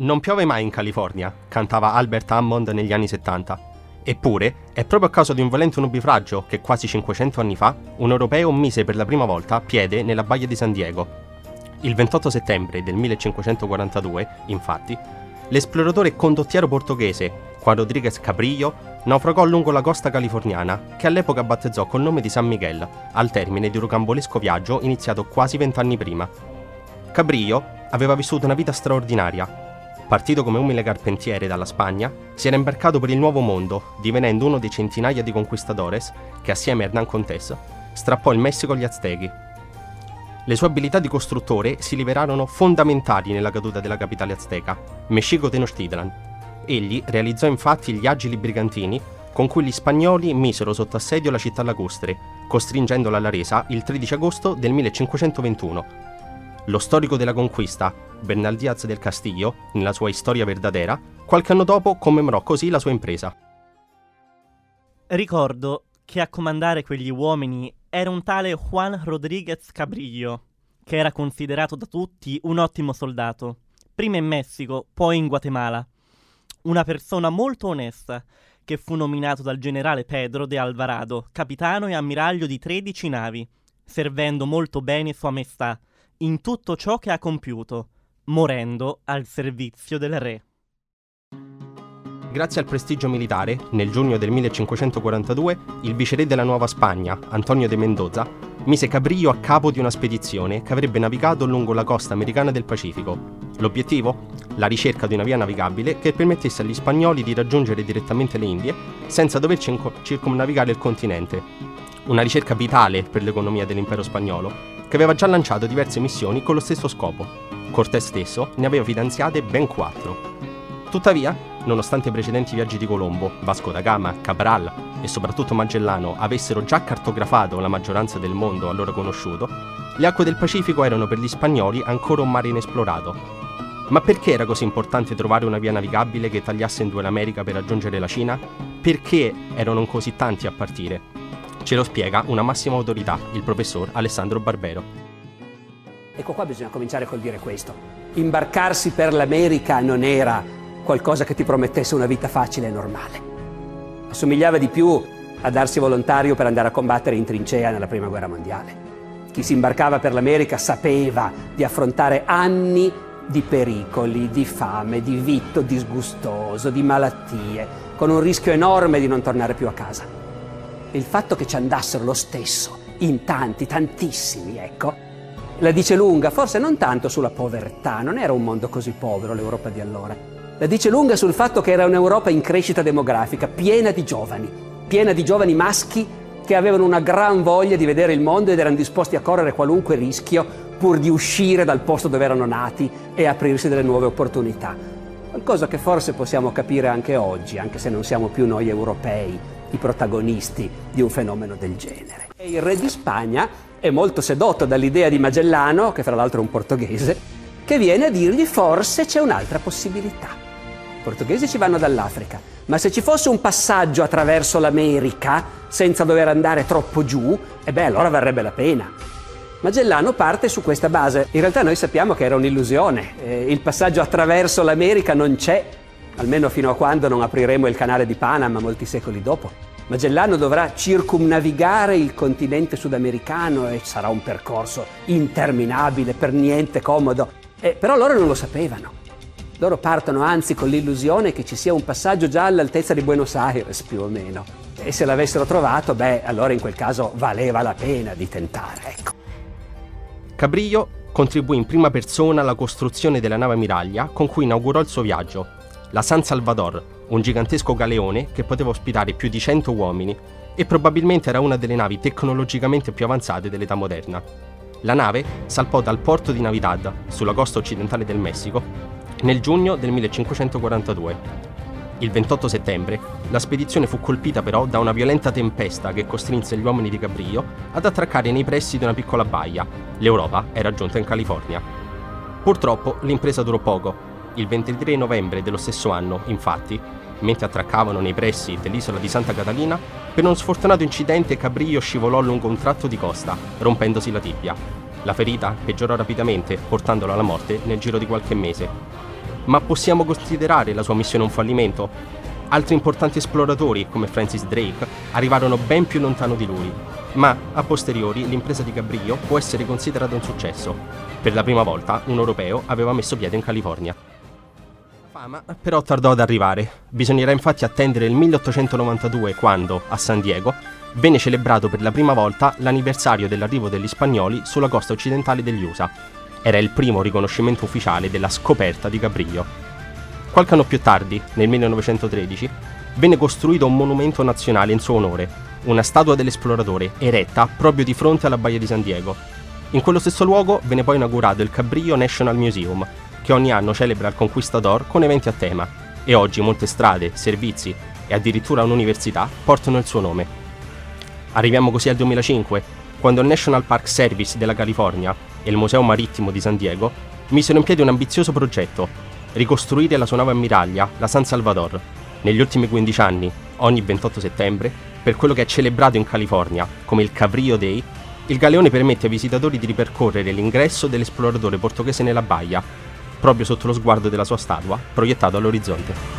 Non piove mai in California, cantava Albert Hammond negli anni 70. Eppure, è proprio a causa di un violento nubifragio che quasi 500 anni fa un europeo mise per la prima volta piede nella baia di San Diego. Il 28 settembre del 1542, infatti, l'esploratore condottiero portoghese Juan Rodriguez Cabrillo naufragò lungo la costa californiana, che all'epoca battezzò col nome di San Miguel, al termine di un rocambolesco viaggio iniziato quasi vent'anni prima. Cabrillo aveva vissuto una vita straordinaria, Partito come umile carpentiere dalla Spagna, si era imbarcato per il Nuovo Mondo, divenendo uno dei centinaia di conquistadores che, assieme a Hernán Cortés, strappò il Messico agli Aztechi. Le sue abilità di costruttore si rivelarono fondamentali nella caduta della capitale azteca, Mexico Tenochtitlan. Egli realizzò infatti gli agili brigantini con cui gli spagnoli misero sotto assedio la città lacustre, costringendola alla resa il 13 agosto del 1521 lo storico della conquista, Bernal Diaz del Castillo, nella sua Storia verdadera, qualche anno dopo commemorò così la sua impresa. Ricordo che a comandare quegli uomini era un tale Juan Rodríguez Cabrillo, che era considerato da tutti un ottimo soldato, prima in Messico, poi in Guatemala. Una persona molto onesta, che fu nominato dal generale Pedro de Alvarado, capitano e ammiraglio di 13 navi, servendo molto bene Sua Maestà, in tutto ciò che ha compiuto, morendo al servizio del re. Grazie al prestigio militare, nel giugno del 1542, il viceré della Nuova Spagna, Antonio de Mendoza, mise Cabrillo a capo di una spedizione che avrebbe navigato lungo la costa americana del Pacifico. L'obiettivo? La ricerca di una via navigabile che permettesse agli spagnoli di raggiungere direttamente le Indie senza dover circumnavigare il continente. Una ricerca vitale per l'economia dell'impero spagnolo, che aveva già lanciato diverse missioni con lo stesso scopo. Cortés stesso ne aveva finanziate ben quattro. Tuttavia, nonostante i precedenti viaggi di Colombo, Vasco da Gama, Cabral e soprattutto Magellano avessero già cartografato la maggioranza del mondo allora conosciuto, le acque del Pacifico erano per gli spagnoli ancora un mare inesplorato. Ma perché era così importante trovare una via navigabile che tagliasse in due l'America per raggiungere la Cina? Perché erano così tanti a partire? Ce lo spiega una massima autorità, il professor Alessandro Barbero. Ecco qua bisogna cominciare col dire questo. Imbarcarsi per l'America non era qualcosa che ti promettesse una vita facile e normale. Assomigliava di più a darsi volontario per andare a combattere in trincea nella Prima Guerra Mondiale. Chi si imbarcava per l'America sapeva di affrontare anni di pericoli, di fame, di vitto disgustoso, di malattie, con un rischio enorme di non tornare più a casa il fatto che ci andassero lo stesso, in tanti, tantissimi, ecco, la dice lunga, forse non tanto sulla povertà, non era un mondo così povero l'Europa di allora, la dice lunga sul fatto che era un'Europa in crescita demografica, piena di giovani, piena di giovani maschi che avevano una gran voglia di vedere il mondo ed erano disposti a correre qualunque rischio pur di uscire dal posto dove erano nati e aprirsi delle nuove opportunità. Qualcosa che forse possiamo capire anche oggi, anche se non siamo più noi europei, i protagonisti di un fenomeno del genere. E il re di Spagna è molto sedotto dall'idea di Magellano, che fra l'altro è un portoghese, che viene a dirgli forse c'è un'altra possibilità. I portoghesi ci vanno dall'Africa, ma se ci fosse un passaggio attraverso l'America senza dover andare troppo giù, e beh, allora varrebbe la pena. Magellano parte su questa base. In realtà noi sappiamo che era un'illusione. Eh, il passaggio attraverso l'America non c'è almeno fino a quando non apriremo il canale di Panama molti secoli dopo. Magellano dovrà circumnavigare il continente sudamericano e sarà un percorso interminabile, per niente comodo. Eh, però loro non lo sapevano. Loro partono anzi con l'illusione che ci sia un passaggio già all'altezza di Buenos Aires, più o meno. E se l'avessero trovato, beh, allora in quel caso valeva la pena di tentare, ecco. Cabrillo contribuì in prima persona alla costruzione della nave ammiraglia con cui inaugurò il suo viaggio la San Salvador, un gigantesco galeone che poteva ospitare più di 100 uomini e probabilmente era una delle navi tecnologicamente più avanzate dell'età moderna. La nave salpò dal porto di Navidad, sulla costa occidentale del Messico, nel giugno del 1542. Il 28 settembre la spedizione fu colpita però da una violenta tempesta che costrinse gli uomini di Cabrillo ad attraccare nei pressi di una piccola baia. L'Europa era giunta in California. Purtroppo l'impresa durò poco il 23 novembre dello stesso anno, infatti, mentre attraccavano nei pressi dell'isola di Santa Catalina, per uno sfortunato incidente Cabrillo scivolò lungo un tratto di costa, rompendosi la tibia. La ferita peggiorò rapidamente, portandolo alla morte nel giro di qualche mese. Ma possiamo considerare la sua missione un fallimento? Altri importanti esploratori, come Francis Drake, arrivarono ben più lontano di lui. Ma, a posteriori, l'impresa di Cabrillo può essere considerata un successo. Per la prima volta un europeo aveva messo piede in California. Fama però tardò ad arrivare. Bisognerà infatti attendere il 1892 quando, a San Diego, venne celebrato per la prima volta l'anniversario dell'arrivo degli spagnoli sulla costa occidentale degli USA. Era il primo riconoscimento ufficiale della scoperta di Cabrillo. Qualche anno più tardi, nel 1913, venne costruito un monumento nazionale in suo onore, una statua dell'esploratore eretta proprio di fronte alla baia di San Diego. In quello stesso luogo venne poi inaugurato il Cabrillo National Museum, che ogni anno celebra il Conquistador con eventi a tema, e oggi molte strade, servizi e addirittura un'università portano il suo nome. Arriviamo così al 2005, quando il National Park Service della California e il Museo Marittimo di San Diego misero in piedi un ambizioso progetto, ricostruire la sua nave ammiraglia, la San Salvador. Negli ultimi 15 anni, ogni 28 settembre, per quello che è celebrato in California come il Cabrillo Day, il galeone permette ai visitatori di ripercorrere l'ingresso dell'esploratore portoghese nella baia, proprio sotto lo sguardo della sua statua, proiettato all'orizzonte.